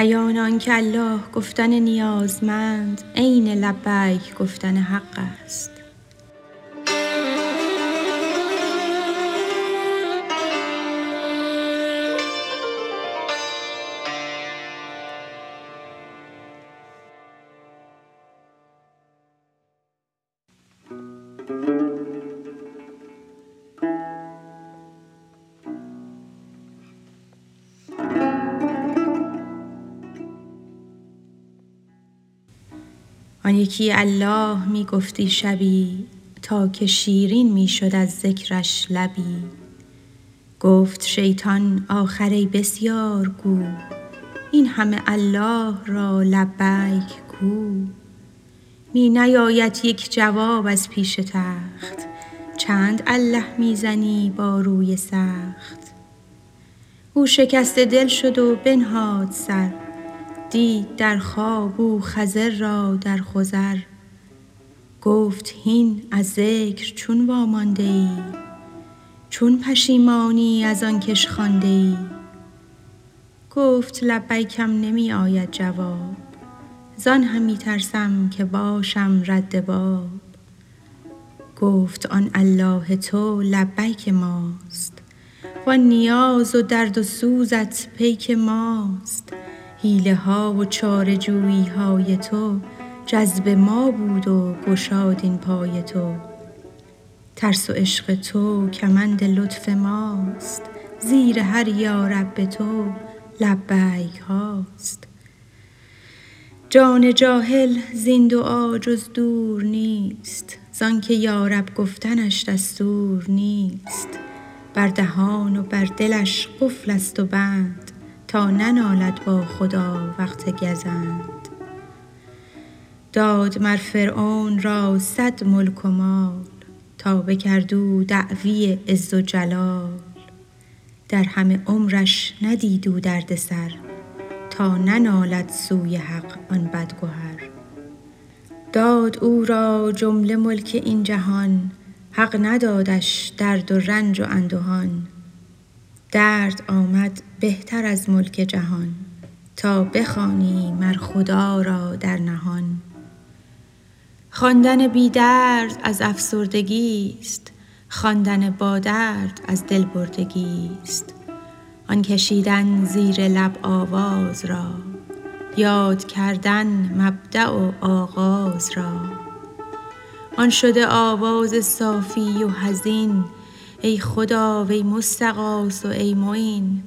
بیان آنکه الله گفتن نیازمند عین لبیک گفتن حق است. آن یکی الله می گفتی شبی تا که شیرین می شد از ذکرش لبی. گفت شیطان آخر ای بسیارگو این همه الله را لبیک کو می نیاید یک جواب از پیش تخت چند الله می زنی با روی سخت. او شکسته دل شد و بنهاد سر دید در خواب او خضر را در خضر. گفت هین از ذکر چون وامانده ای چون پشیمانی از آن کش خوانده ای گفت لبیکم نمی آید جواب زان هم می ترسم که باشم رد باب. گفت آن الله تو لبیک ماست وان نیاز و درد و سوزت پیک ماست. حیله ها و چاره جویی های تو جذب ما بود و گشاد این پای تو. ترس و عشق تو کمند لطف ماست زیر هر یارب تو لبیک هاست. جان جاهل زین دعا جز دور نیست زانکه یارب گفتنش دستور نیست. بر دهان و بر دلش قفل است و بند تا ننالد با خدا وقت گزند. داد مر فرعون را صد ملک و مال تا بکرد او دعوی عز و جلال. در همه عمرش ندید او درد سر تا ننالد سوی حق آن بد گهر داد او را جمله ملک این جهان حق ندادش درد و رنج و اندهان درد آمد بهتر از ملک جهان تا بخوانی مر خدا را در نهان. خواندن بی درد از افسردگی است خواندن با درد از دل بردگی است آن کشیدن زیر لب آواز را یاد کردن مبدأ و آغاز را. آن شده آواز صافی و حزین ای خدا وی مستغاث و ای معین.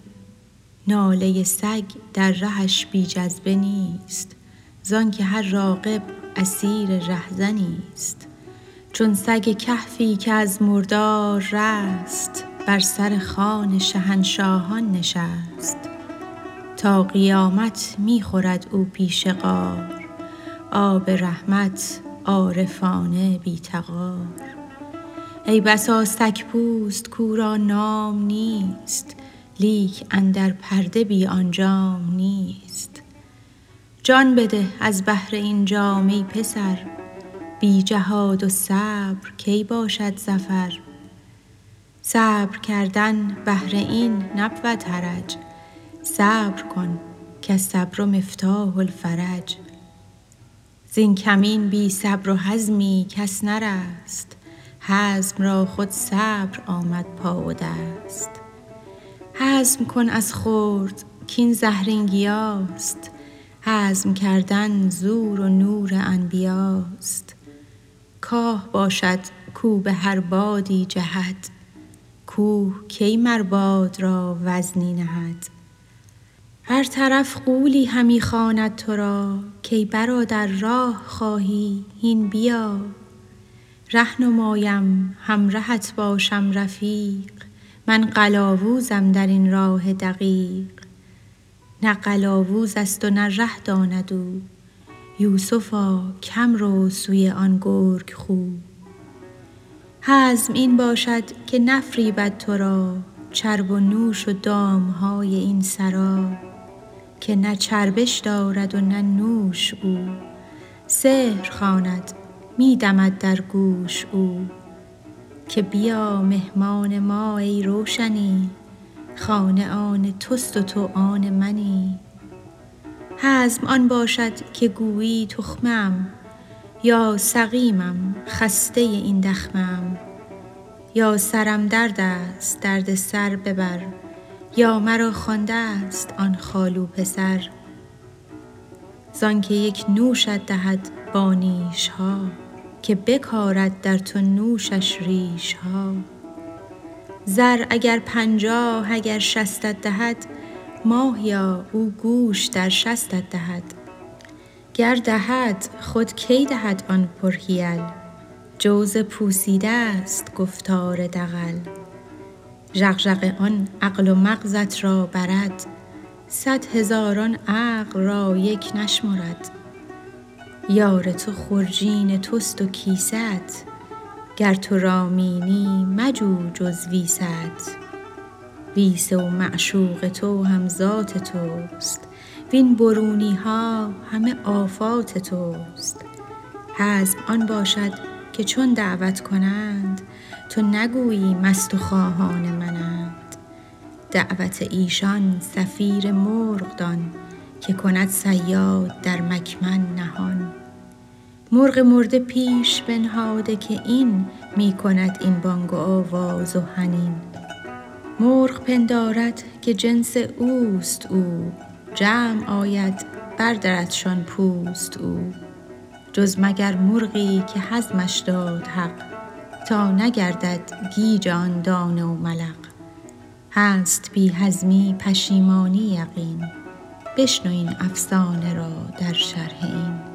ناله سگ در رهش بی جذبه نیست زانکه هر راغب اسیر رهزنی است. چون سگ کهفی که از مردار رست بر سر خوان شهنشاهان نشست. تا قیامت می خورد او پیش غار آب رحمت عارفانه بی تغار. ای بسا سگ پوست کو را نام نیست لیک اندر پرده بی آن جام نیست. جان بده از بهر این جام ای پسر بی جهاد و صبر کی باشد ظفر؟ صبر کردن بهر این نبود حرج صبر کن کالصبر مفتاح الفرج. زین کمین بی صبر و حزمی کس نرست حزم را خود صبر آمد پا و دست. حزم کن از خرد کاین زهرین گیاست. حزم کردن زور و نور انبیاست. کاه باشد کو به هر بادی جهد. کوه کی مر باد را وزنی نهد. هر طرف غولی همی خواند تو را. کای برادر راه خواهی هین بیا. ره نمایم همرهت باشم رفیق. من قلاوزم در این راه دقیق. نه قلاوز است و نه ره داند او. یوسفا کم رو سوی آن گرگ خو. حزم این باشد که نفریبد تو را. چرب و نوش و دام های این سرا. که نه چربش دارد و نه نوش او. سحر خواند می دمد در گوش او که بیا مهمان ما ای روشنی خانه آن توست و تو آن منی. حزم آن باشد که گویی تخمم یا سقیمم خسته این دخمم. یا سرم درد است درد سر ببر یا مرا خوانده است آن خالو پسر. زانکه یک نوشت دهد با نیش ها که بکارد در تو نوشش ریش ها زر اگر پنجاه اگر شصتت دهد ماهیا او گوش در شستت دهد. گر دهد خود کی دهد آن پرحیل؟ جوز پوسیده است گفتار دغل. ژغژغ آن عقل و مغزت را برد صد هزاران عقل را یک نشمرد. یار تو خرجین توست و کیست؟ گر تو رامینی مجو جز ویست. ویسه و معشوق تو هم ذات توست. وین برونی ها همه آفات توست. حزم آن باشد که چون دعوت کنند تو نگویی مست و خواهان منند. دعوت ایشان صفیر مرغ دان. که کند صیاد در مکمن نهان. مرغ مرده پیش بنهاده که این می کند این بانگ و آواز و حنین. مرغ پندارد که جنس اوست او جمع آید بردردشان پوست او. جز مگر مرغی که حزمش داد حق تا نگردد گیج آن دانه و ملق. هست بی حزمی پشیمانی یقین. بشنو این افسانه را در شرح این.